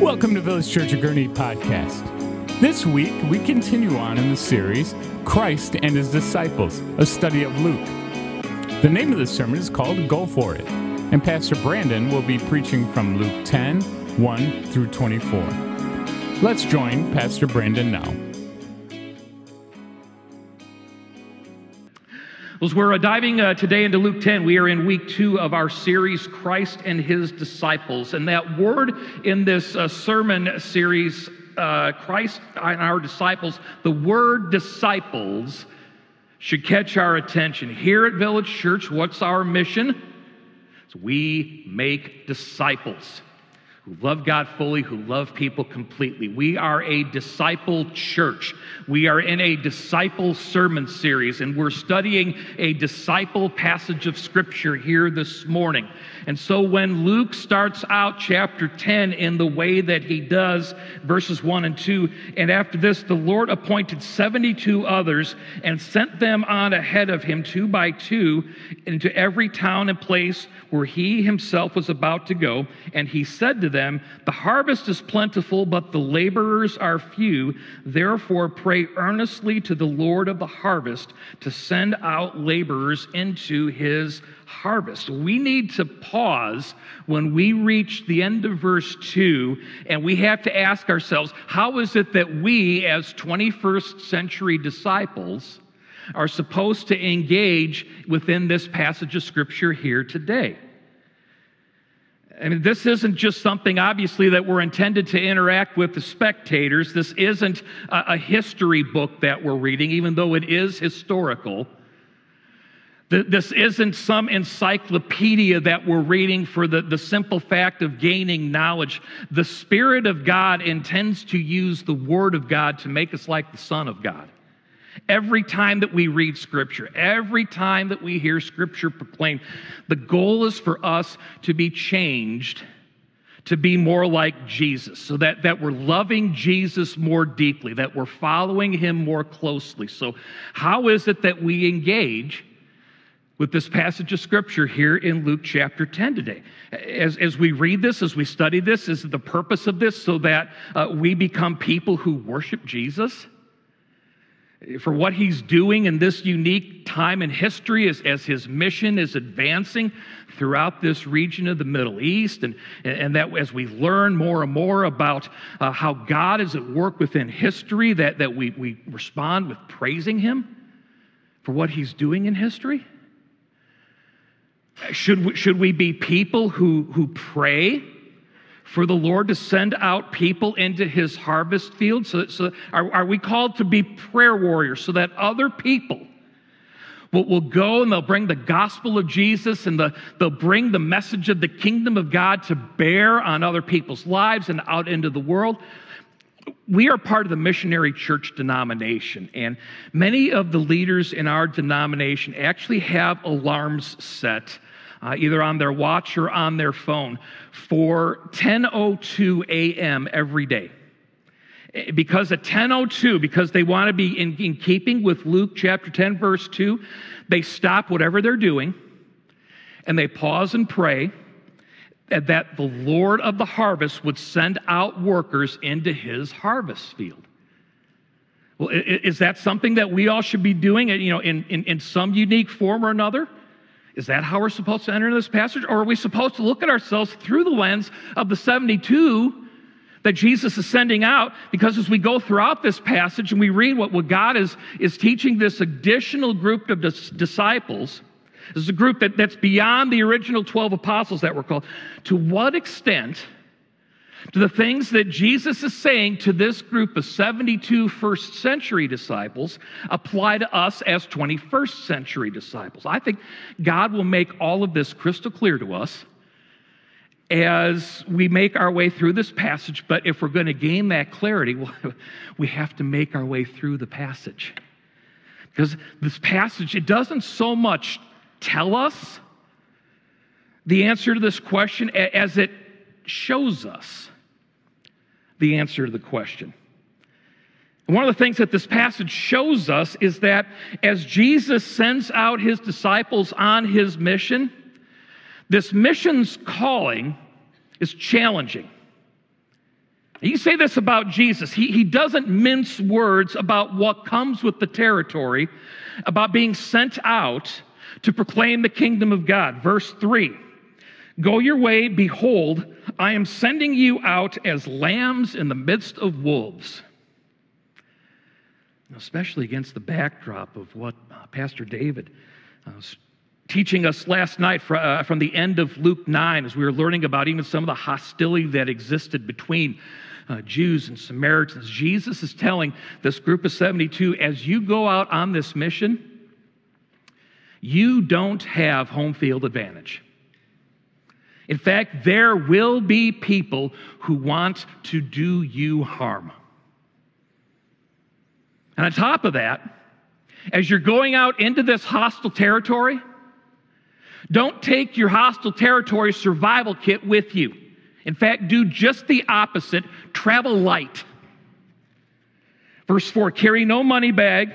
Welcome to Village Church of Gurnee podcast. This week, we continue on in the series Christ and His Disciples, a study of Luke. The name of the sermon is called Go For It, and Pastor Brandon will be preaching from Luke 10 1 through 24. Let's join Pastor Brandon now. As we're uh, diving uh, today into Luke 10, we are in week two of our series, Christ and His Disciples. And that word in this uh, sermon series, uh, Christ and our disciples, the word disciples should catch our attention. Here at Village Church, what's our mission? It's we make disciples who love God fully, who love people completely. We are a disciple church. We are in a disciple sermon series, and we're studying a disciple passage of scripture here this morning. And so when Luke starts out chapter 10 in the way that he does, verses 1 and 2, and after this, the Lord appointed 72 others and sent them on ahead of him, two by two, into every town and place where he himself was about to go. And he said to them, The harvest is plentiful, but the laborers are few. Therefore, pray earnestly to the Lord of the harvest to send out laborers into his harvest. We need to pause when we reach the end of verse 2 and we have to ask ourselves how is it that we, as 21st century disciples, are supposed to engage within this passage of scripture here today? I mean, this isn't just something, obviously, that we're intended to interact with the spectators. This isn't a, history book that we're reading, even though it is historical. This isn't some encyclopedia that we're reading for the, the simple fact of gaining knowledge. The Spirit of God intends to use the Word of God to make us like the Son of God. Every time that we read Scripture, every time that we hear Scripture proclaimed, the goal is for us to be changed to be more like Jesus, so that, that we're loving Jesus more deeply, that we're following Him more closely. So, how is it that we engage? with this passage of scripture here in Luke chapter 10 today. As, as we read this, as we study this, is the purpose of this so that uh, we become people who worship Jesus? For what he's doing in this unique time in history as, as his mission is advancing throughout this region of the Middle East, and, and that as we learn more and more about uh, how God is at work within history, that, that we, we respond with praising him for what he's doing in history. Should we, should we be people who, who pray for the Lord to send out people into his harvest field? So, so are, are we called to be prayer warriors so that other people will, will go and they'll bring the gospel of Jesus and the, they'll bring the message of the kingdom of God to bear on other people's lives and out into the world? we are part of the missionary church denomination, and many of the leaders in our denomination actually have alarms set uh, either on their watch or on their phone, for 10:02 a.m. every day. Eh, because at 10:02, because they want to be in, in keeping with Luke chapter 10, verse 2, they stop whatever they're doing and they pause and pray that the Lord of the harvest would send out workers into his harvest field. Well, is that something that we all should be doing, you know, in, in, in some unique form or another? Is that how we're supposed to enter this passage? Or are we supposed to look at ourselves through the lens of the 72 that Jesus is sending out? Because as we go throughout this passage and we read what, what God is, is teaching this additional group of dis- disciples, this is a group that, that's beyond the original 12 apostles that were called. To what extent do the things that Jesus is saying to this group of 72 first century disciples apply to us as 21st century disciples? I think God will make all of this crystal clear to us as we make our way through this passage. But if we're going to gain that clarity, we have to make our way through the passage. Because this passage, it doesn't so much tell us the answer to this question as it shows us the answer to the question. And one of the things that this passage shows us is that as Jesus sends out his disciples on his mission, this mission's calling is challenging. You say this about Jesus. He, he doesn't mince words about what comes with the territory, about being sent out to proclaim the kingdom of God. Verse 3 Go your way, behold, I am sending you out as lambs in the midst of wolves. Especially against the backdrop of what uh, Pastor David uh, was teaching us last night uh, from the end of Luke 9 as we were learning about even some of the hostility that existed between uh, Jews and Samaritans. Jesus is telling this group of 72 as you go out on this mission, you don't have home field advantage. In fact, there will be people who want to do you harm. And on top of that, as you're going out into this hostile territory, don't take your hostile territory survival kit with you. In fact, do just the opposite travel light. Verse 4 carry no money bag,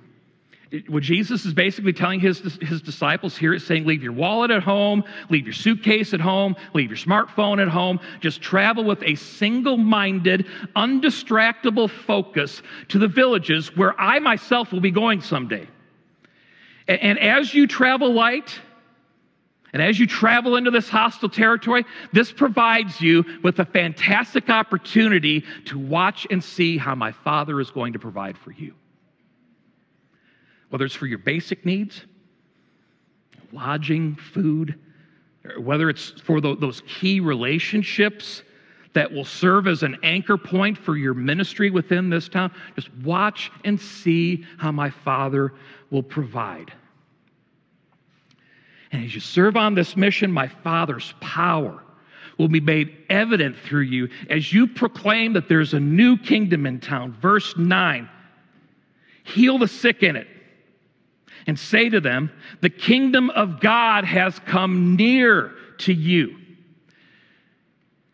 What Jesus is basically telling his, his disciples here is saying, leave your wallet at home, leave your suitcase at home, leave your smartphone at home. Just travel with a single minded, undistractable focus to the villages where I myself will be going someday. And, and as you travel light, and as you travel into this hostile territory, this provides you with a fantastic opportunity to watch and see how my Father is going to provide for you. Whether it's for your basic needs, lodging, food, whether it's for those key relationships that will serve as an anchor point for your ministry within this town, just watch and see how my Father will provide. And as you serve on this mission, my Father's power will be made evident through you as you proclaim that there's a new kingdom in town. Verse 9 Heal the sick in it and say to them, The kingdom of God has come near to you.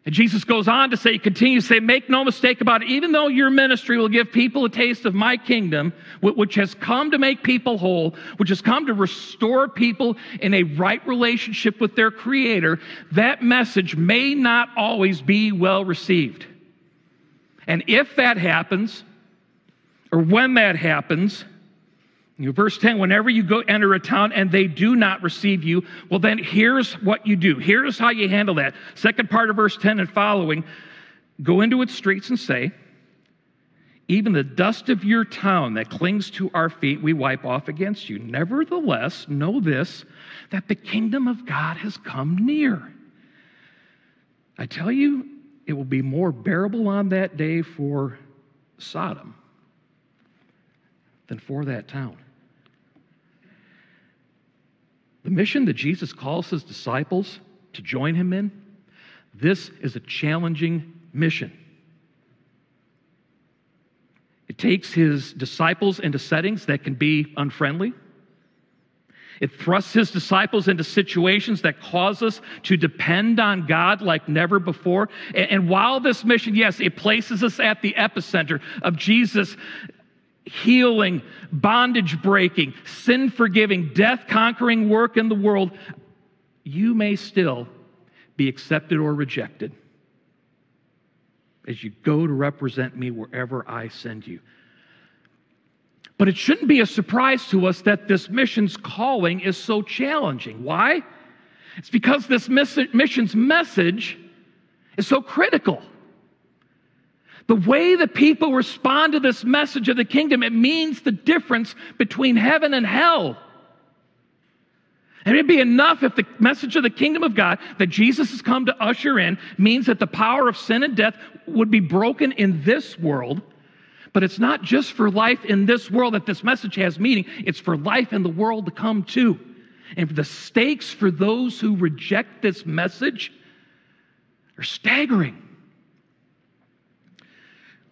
And Jesus goes on to say, he continues to say, make no mistake about it, even though your ministry will give people a taste of my kingdom, which has come to make people whole, which has come to restore people in a right relationship with their Creator, that message may not always be well received. And if that happens, or when that happens, verse 10 whenever you go enter a town and they do not receive you well then here's what you do. Here's how you handle that. Second part of verse 10 and following go into its streets and say even the dust of your town that clings to our feet we wipe off against you. Nevertheless know this that the kingdom of god has come near. I tell you it will be more bearable on that day for sodom than for that town the mission that Jesus calls his disciples to join him in, this is a challenging mission. It takes his disciples into settings that can be unfriendly. It thrusts his disciples into situations that cause us to depend on God like never before. And, while this mission, yes, it places us at the epicenter of Jesus' healing, bondage breaking, sin forgiving, death conquering work in the world, you may still be accepted or rejected as you go to represent me wherever I send you. But it shouldn't be a surprise to us that this mission's calling is so challenging. Why? It's because this mission's message is so critical. The way the people respond to this message of the kingdom, it means the difference between heaven and hell. And it'd be enough if the message of the kingdom of God that Jesus has come to usher in means that the power of sin and death would be broken in this world. But it's not just for life in this world that this message has meaning, it's for life in the world to come too. And the stakes for those who reject this message are staggering.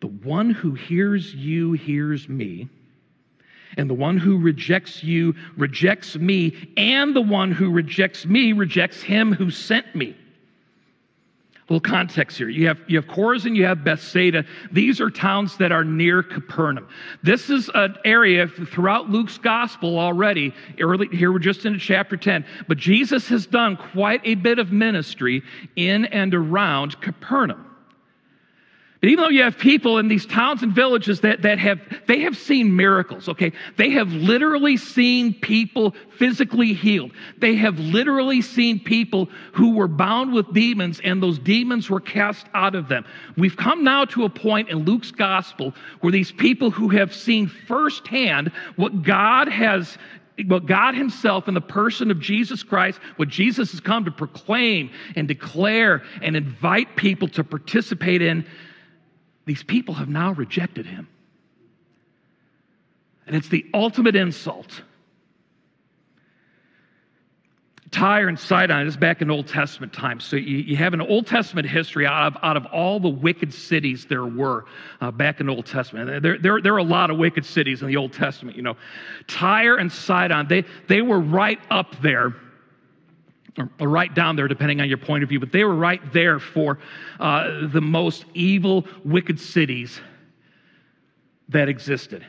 The one who hears you hears me, and the one who rejects you rejects me, and the one who rejects me rejects him who sent me A little context here. You have, you have Chorazin, you have Bethsaida. These are towns that are near Capernaum. This is an area throughout Luke's gospel already. Early, here we're just in chapter 10. But Jesus has done quite a bit of ministry in and around Capernaum. But even though you have people in these towns and villages that, that have, they have seen miracles, okay? They have literally seen people physically healed. They have literally seen people who were bound with demons and those demons were cast out of them. We've come now to a point in Luke's gospel where these people who have seen firsthand what God has what God Himself in the person of Jesus Christ, what Jesus has come to proclaim and declare and invite people to participate in, these people have now rejected him. And it's the ultimate insult. Tyre and Sidon is back in Old Testament times. So you, you, have an Old Testament history out of, out of all the wicked cities there were uh, back in Old Testament. There, there, there are a lot of wicked cities in the Old Testament, you know. Tyre and Sidon, they, they were right up there or right down there, depending on your point of view, but they were right there for uh, the most evil, wicked cities that existed.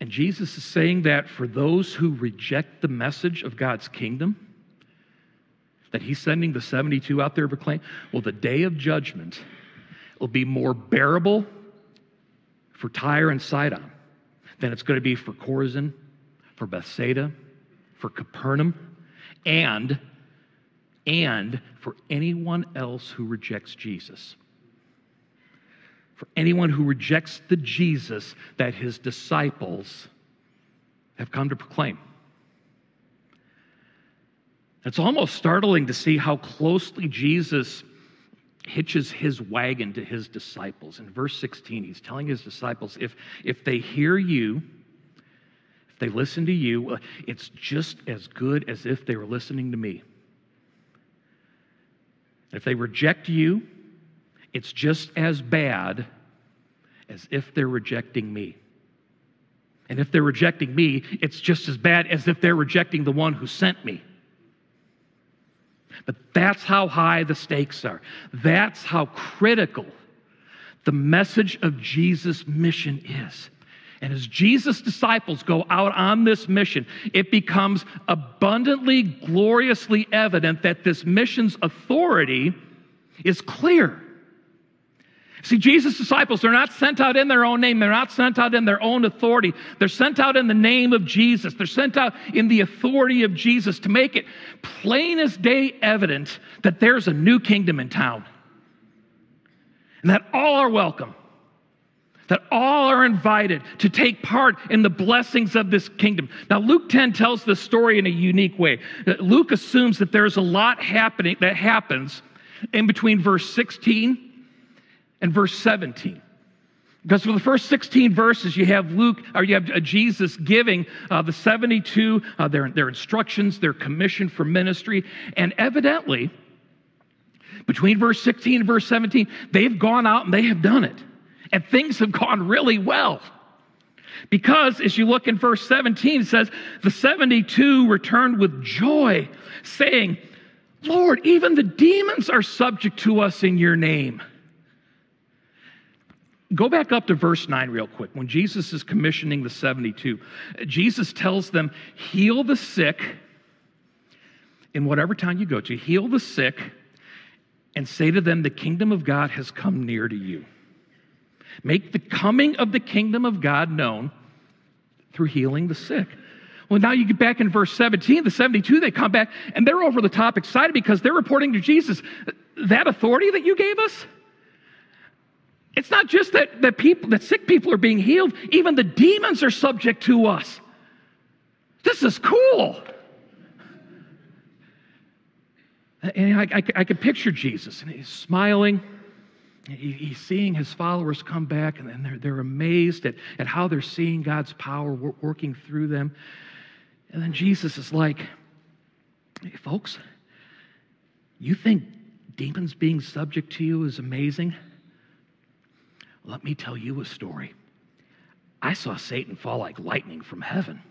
And Jesus is saying that for those who reject the message of God's kingdom, that he's sending the 72 out there to proclaim, well, the day of judgment will be more bearable for Tyre and Sidon than it's going to be for Chorazin, for Bethsaida, for Capernaum, and and for anyone else who rejects Jesus. For anyone who rejects the Jesus that his disciples have come to proclaim. It's almost startling to see how closely Jesus hitches his wagon to his disciples. In verse 16, he's telling his disciples if, if they hear you, if they listen to you, uh, it's just as good as if they were listening to me. If they reject you, it's just as bad as if they're rejecting me. And if they're rejecting me, it's just as bad as if they're rejecting the one who sent me. But that's how high the stakes are. That's how critical the message of Jesus' mission is. And as Jesus' disciples go out on this mission, it becomes abundantly, gloriously evident that this mission's authority is clear. See, Jesus' disciples, they're not sent out in their own name. They're not sent out in their own authority. They're sent out in the name of Jesus. They're sent out in the authority of Jesus to make it plain as day evident that there's a new kingdom in town and that all are welcome that all are invited to take part in the blessings of this kingdom. Now, Luke 10 tells the story in a unique way. Luke assumes that there's a lot happening that happens in between verse 16 and verse 17. Because for the first 16 verses, you have Luke, or you have uh, Jesus giving uh, the 72 uh, their, their instructions, their commission for ministry. And evidently, between verse 16 and verse 17, they've gone out and they have done it and things have gone really well. Because as you look in verse 17, it says, The 72 returned with joy, saying, Lord, even the demons are subject to us in your name. Go back up to verse 9 real quick. When Jesus is commissioning the 72, Jesus tells them, Heal the sick in whatever town you go to, heal the sick, and say to them, The kingdom of God has come near to you. Make the coming of the kingdom of God known through healing the sick. Well, now you get back in verse 17, the 72, they come back and they're over the top excited because they're reporting to Jesus that authority that you gave us. It's not just that, that people, that sick people are being healed, even the demons are subject to us. This is cool. And I, I, I could picture Jesus, and he's smiling. He, he's seeing his followers come back, and they're, they're amazed at, at how they're seeing God's power working through them. And then Jesus is like, hey, folks, you think demons being subject to you is amazing? Let me tell you a story. I saw Satan fall like lightning from heaven.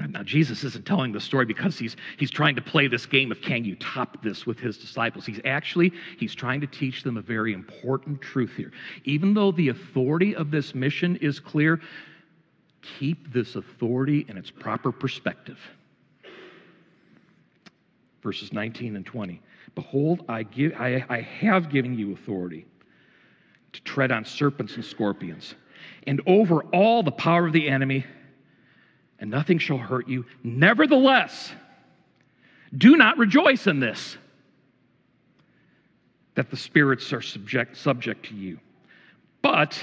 Now, Jesus isn't telling the story because he's, he's trying to play this game of can you top this with his disciples. He's actually, he's trying to teach them a very important truth here. Even though the authority of this mission is clear, keep this authority in its proper perspective. Verses 19 and 20. Behold, I, give, I, I have given you authority to tread on serpents and scorpions, and over all the power of the enemy and nothing shall hurt you. Nevertheless, do not rejoice in this, that the spirits are subject, subject to you, but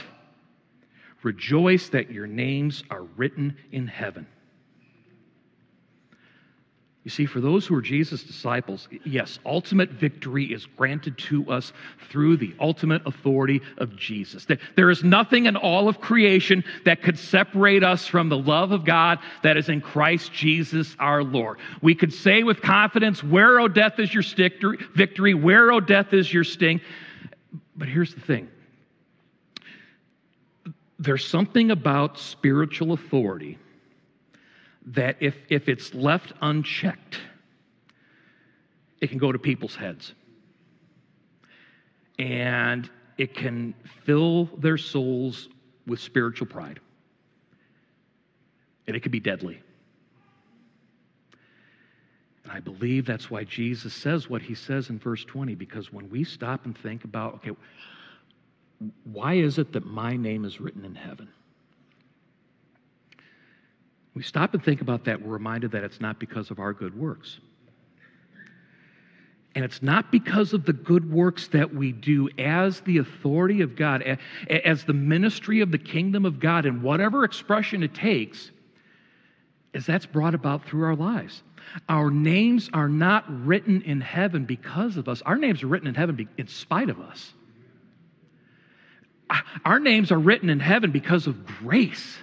rejoice that your names are written in heaven. You see, for those who are Jesus' disciples, yes, ultimate victory is granted to us through the ultimate authority of Jesus. There is nothing in all of creation that could separate us from the love of God that is in Christ Jesus our Lord. We could say with confidence, Where, O death, is your victory? Where, O death, is your sting? But here's the thing there's something about spiritual authority that if, if it's left unchecked, it can go to people's heads. And it can fill their souls with spiritual pride. And it can be deadly. And I believe that's why Jesus says what he says in verse 20, because when we stop and think about, okay, why is it that my name is written in heaven? We stop and think about that, we're reminded that it's not because of our good works. And it's not because of the good works that we do as the authority of God, as the ministry of the kingdom of God, in whatever expression it takes, is that's brought about through our lives. Our names are not written in heaven because of us. Our names are written in heaven in spite of us. Our names are written in heaven because of grace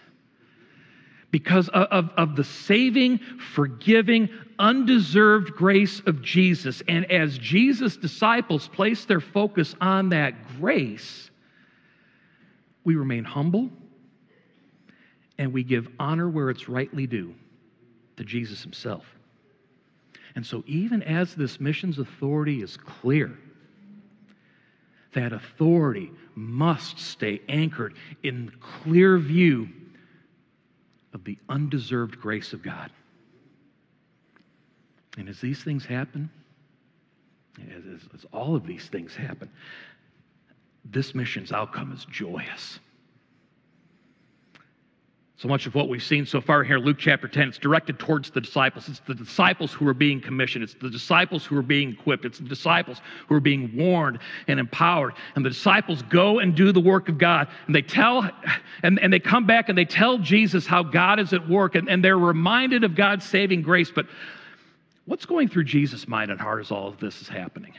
because of, of, the saving, forgiving, undeserved grace of Jesus. And as Jesus' disciples place their focus on that grace, we remain humble and we give honor where it's rightly due to Jesus himself. And so, even as this mission's authority is clear, that authority must stay anchored in clear view of the undeserved grace of God. And as these things happen, as, as, as all of these things happen, this mission's outcome is joyous. So much of what we've seen so far here, Luke chapter 10, it's directed towards the disciples. It's the disciples who are being commissioned. It's the disciples who are being equipped. It's the disciples who are being warned and empowered. And the disciples go and do the work of God. And they tell, and, and they come back and they tell Jesus how God is at work. And, and they're reminded of God's saving grace. But what's going through Jesus' mind and heart as all of this is happening?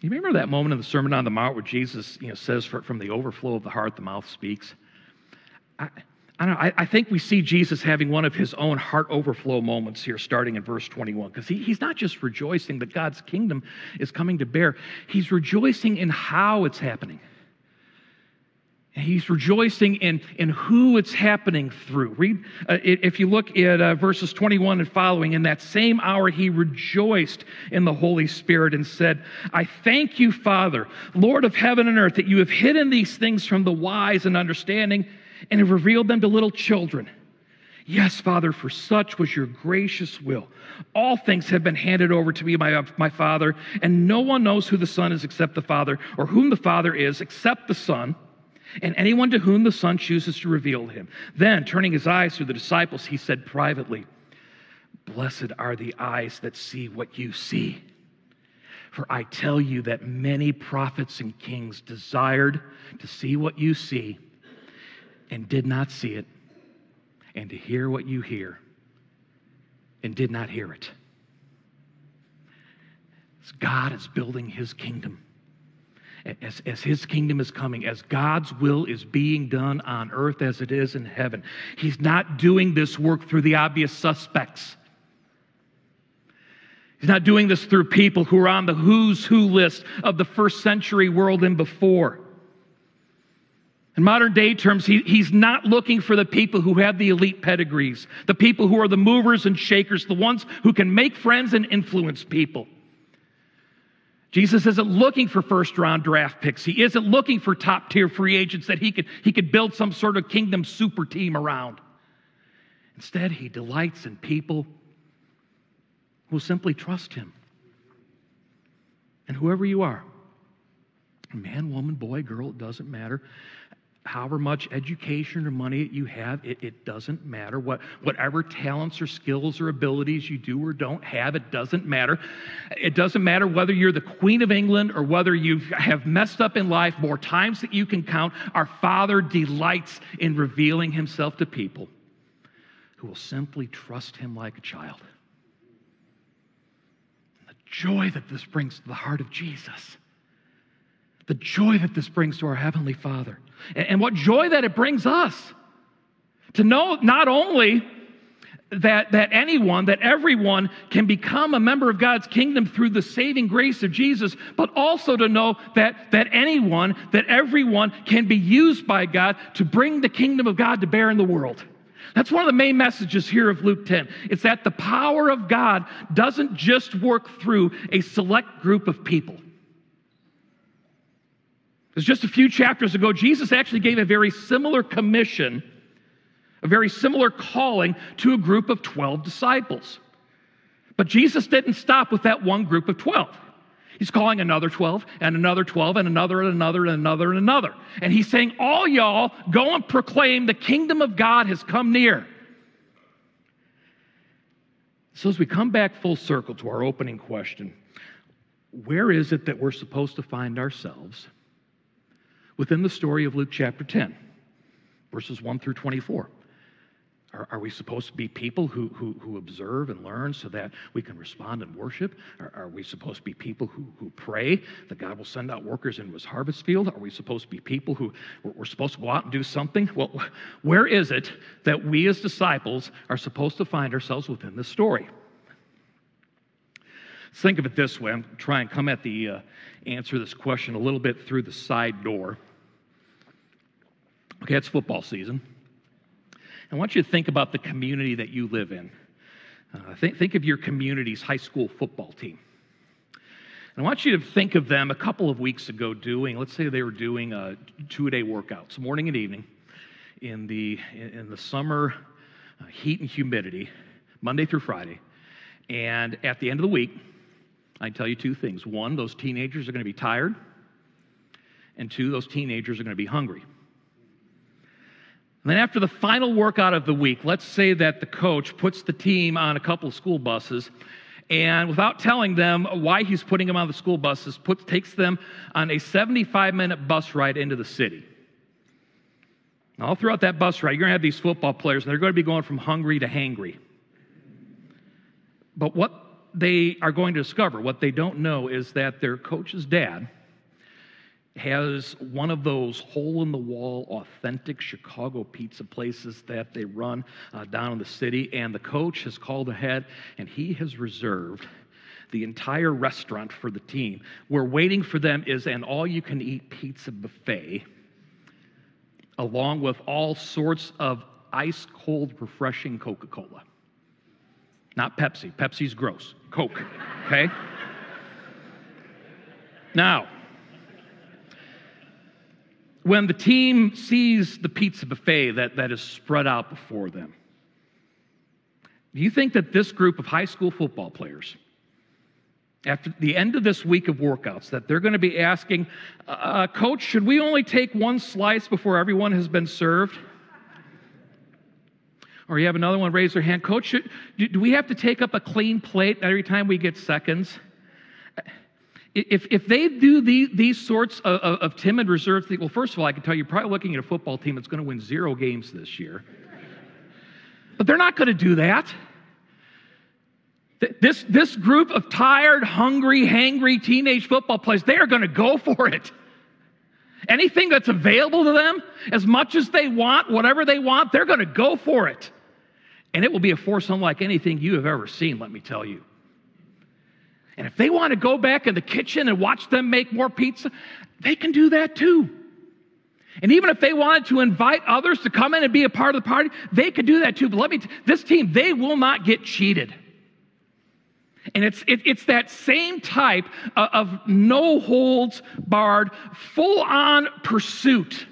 You remember that moment in the Sermon on the Mount where Jesus you know, says, From the overflow of the heart, the mouth speaks? I, I, know, I, I, think we see Jesus having one of his own heart overflow moments here, starting in verse 21, because he, he's not just rejoicing that God's kingdom is coming to bear, he's rejoicing in how it's happening. And he's rejoicing in, in who it's happening through. Read, uh, if you look at uh, verses 21 and following, in that same hour he rejoiced in the Holy Spirit and said, I thank you, Father, Lord of heaven and earth, that you have hidden these things from the wise and understanding and have revealed them to little children. Yes, Father, for such was your gracious will. All things have been handed over to me by my Father, and no one knows who the Son is except the Father, or whom the Father is except the Son, and anyone to whom the Son chooses to reveal him. Then, turning his eyes to the disciples, he said privately, Blessed are the eyes that see what you see. For I tell you that many prophets and kings desired to see what you see and did not see it, and to hear what you hear and did not hear it. As God is building his kingdom, as, as his kingdom is coming, as God's will is being done on earth as it is in heaven, he's not doing this work through the obvious suspects. He's not doing this through people who are on the who's who list of the first century world and before. In modern day terms, he, he's not looking for the people who have the elite pedigrees, the people who are the movers and shakers, the ones who can make friends and influence people. Jesus isn't looking for first round draft picks. He isn't looking for top tier free agents that he could, he could build some sort of kingdom super team around. Instead, he delights in people who simply trust him. And whoever you are, man, woman, boy, girl, it doesn't matter. However much education or money you have, it, it doesn't matter. What, whatever talents or skills or abilities you do or don't have, it doesn't matter. It doesn't matter whether you're the Queen of England or whether you have messed up in life more times that you can count. Our Father delights in revealing Himself to people who will simply trust Him like a child The joy that this brings to the heart of Jesus. The joy that this brings to our Heavenly Father. And, what joy that it brings us to know not only that, that anyone, that everyone can become a member of God's kingdom through the saving grace of Jesus, but also to know that, that anyone, that everyone can be used by God to bring the kingdom of God to bear in the world. That's one of the main messages here of Luke 10. It's that the power of God doesn't just work through a select group of people. Because just a few chapters ago, Jesus actually gave a very similar commission, a very similar calling to a group of 12 disciples. But Jesus didn't stop with that one group of 12. He's calling another 12 and another 12 and another and another and another and another. And he's saying, All y'all go and proclaim the kingdom of God has come near. So, as we come back full circle to our opening question, where is it that we're supposed to find ourselves within the story of Luke chapter 10, verses 1 through 24? Are, are, we supposed to be people who, who, who, observe and learn so that we can respond and worship? Are, are, we supposed to be people who, who pray that God will send out workers into his harvest field? Are we supposed to be people who we're supposed to go out and do something? Well, where is it that we as disciples are supposed to find ourselves within this story? Think of it this way. I'm trying to come at the uh, answer this question a little bit through the side door. Okay, it's football season. I want you to think about the community that you live in. Uh, think, think of your community's high school football team. And I want you to think of them a couple of weeks ago doing, let's say they were doing a two day workouts, morning and evening, in the, in the summer uh, heat and humidity, Monday through Friday. And at the end of the week, I tell you two things. One, those teenagers are going to be tired. And two, those teenagers are going to be hungry. And then after the final workout of the week, let's say that the coach puts the team on a couple of school buses and without telling them why he's putting them on the school buses, puts, takes them on a 75 minute bus ride into the city. all throughout that bus ride, you're going to have these football players, and they're going to be going from hungry to hangry. But what they are going to discover, what they don't know, is that their coach's dad has one of those hole in the wall, authentic Chicago pizza places that they run uh, down in the city. And the coach has called ahead and he has reserved the entire restaurant for the team. Where waiting for them is an all you can eat pizza buffet, along with all sorts of ice cold, refreshing Coca Cola. Not Pepsi. Pepsi's gross. Coke, okay? now, when the team sees the pizza buffet that, that is spread out before them, do you think that this group of high school football players, after the end of this week of workouts, that they're going to be asking, uh, uh, Coach, should we only take one slice before everyone has been served? Or you have another one raise their hand, Coach, should, do, do we have to take up a clean plate every time we get seconds? if, if they do these, these sorts of, of, of timid, reserved things, well, first of all, I can tell you, you're probably looking at a football team that's going to win zero games this year. But they're not going to do that. This, this group of tired, hungry, hangry teenage football players, they are going to go for it. Anything that's available to them, as much as they want, whatever they want, they're going to go for it. And it will be a force unlike anything you have ever seen, let me tell you. And if they want to go back in the kitchen and watch them make more pizza, they can do that too. And even if they wanted to invite others to come in and be a part of the party, they could do that too. But let me, t- this team, they will not get cheated. And it's, it, it's that same type of, of no holds barred, full on pursuit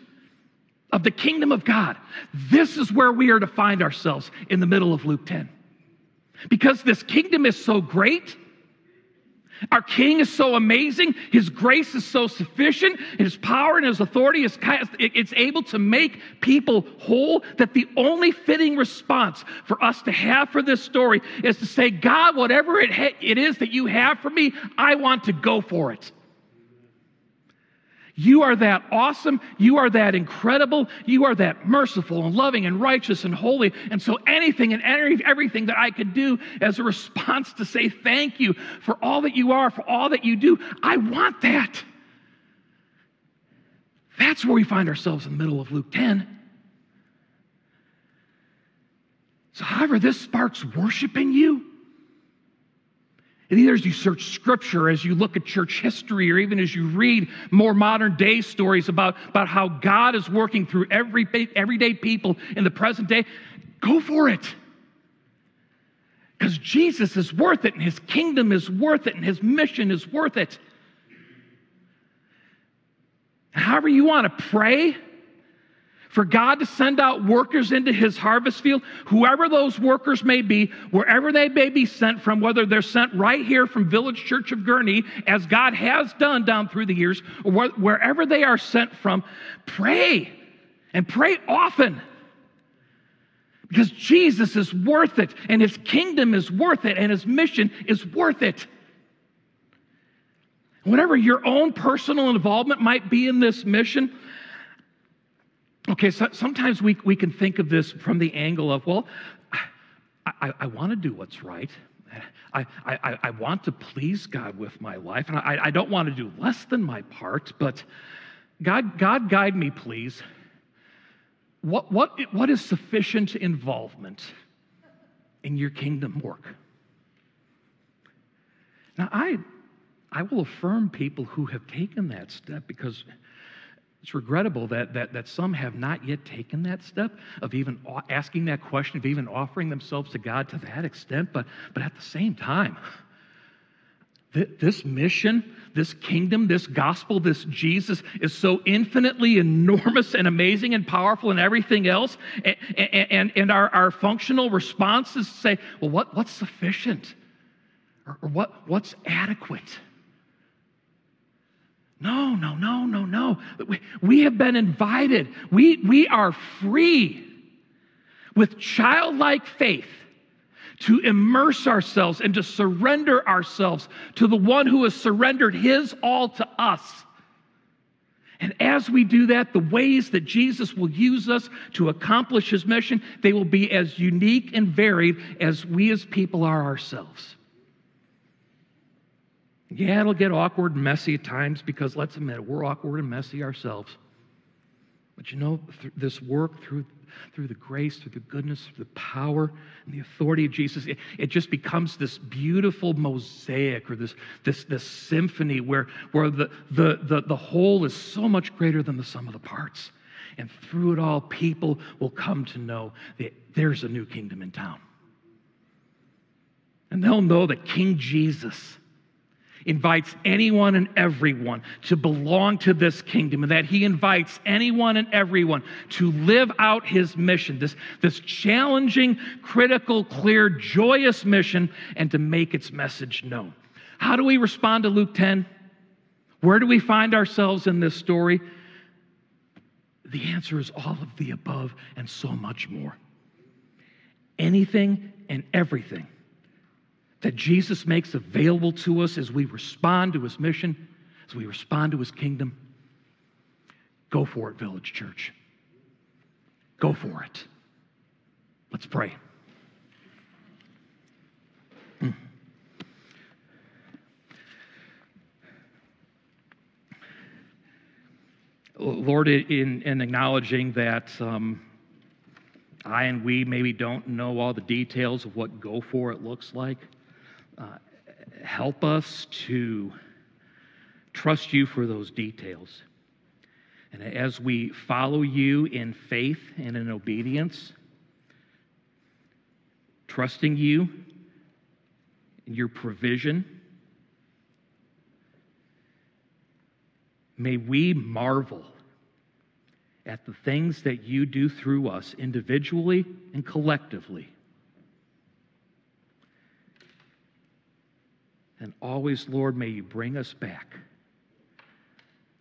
of the kingdom of God. This is where we are to find ourselves in the middle of Luke 10. Because this kingdom is so great our King is so amazing. His grace is so sufficient. His power and His authority is it's able to make people whole. That the only fitting response for us to have for this story is to say, God, whatever it, ha- it is that you have for me, I want to go for it. You are that awesome. You are that incredible. You are that merciful and loving and righteous and holy. And so, anything and everything that I could do as a response to say thank you for all that you are, for all that you do, I want that. That's where we find ourselves in the middle of Luke 10. So, however, this sparks worship in you. Either as you search scripture, as you look at church history, or even as you read more modern day stories about, about how God is working through every, everyday people in the present day, go for it. Because Jesus is worth it, and his kingdom is worth it, and his mission is worth it. However, you want to pray, for God to send out workers into his harvest field, whoever those workers may be, wherever they may be sent from, whether they're sent right here from Village Church of Gurnee, as God has done down through the years, or wherever they are sent from, pray and pray often. Because Jesus is worth it, and his kingdom is worth it, and his mission is worth it. Whatever your own personal involvement might be in this mission, Okay, so sometimes we, we can think of this from the angle of, well, I, I, I want to do what's right. I, I, I want to please God with my life, and I, I don't want to do less than my part, but God, God guide me, please. What, what, what is sufficient involvement in your kingdom work? Now, I, I will affirm people who have taken that step because it's regrettable that, that, that some have not yet taken that step of even asking that question, of even offering themselves to God to that extent. But, but at the same time, this mission, this kingdom, this gospel, this Jesus is so infinitely enormous and amazing and powerful and everything else. And, and, and our, our functional response is to say, well, what, what's sufficient? Or, or what, what's adequate? No, no, no, no, no. We, we have been invited. We, we are free with childlike faith to immerse ourselves and to surrender ourselves to the one who has surrendered his all to us. And as we do that, the ways that Jesus will use us to accomplish his mission, they will be as unique and varied as we as people are ourselves. Yeah, it'll get awkward and messy at times because let's admit it, we're awkward and messy ourselves. But you know, this work through, through the grace, through the goodness, through the power and the authority of Jesus, it, it just becomes this beautiful mosaic or this, this, this symphony where, where the, the, the, the whole is so much greater than the sum of the parts. And through it all, people will come to know that there's a new kingdom in town. And they'll know that King Jesus invites anyone and everyone to belong to this kingdom, and that he invites anyone and everyone to live out his mission, this, this challenging, critical, clear, joyous mission, and to make its message known. How do we respond to Luke 10? Where do we find ourselves in this story? The answer is all of the above and so much more. Anything and everything that Jesus makes available to us as we respond to his mission, as we respond to his kingdom. Go for it, Village Church. Go for it. Let's pray. Lord, in, in acknowledging that um, I and we maybe don't know all the details of what go for it looks like, uh, help us to trust you for those details. And as we follow you in faith and in obedience, trusting you in your provision, may we marvel at the things that you do through us individually and collectively. And always, Lord, may you bring us back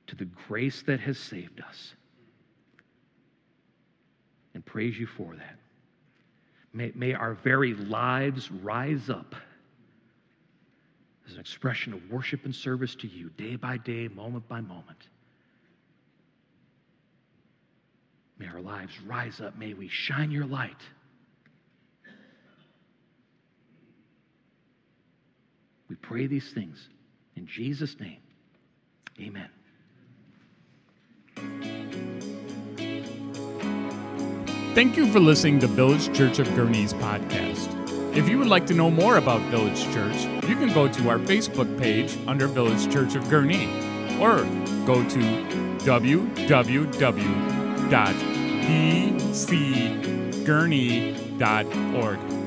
to the grace that has saved us. And praise you for that. May, may our very lives rise up as an expression of worship and service to you, day by day, moment by moment. May our lives rise up. May we shine your light. We pray these things in Jesus' name. Amen. Thank you for listening to Village Church of Gurnee's podcast. If you would like to know more about Village Church, you can go to our Facebook page under Village Church of Gurney or go to www.vcgurnee.org.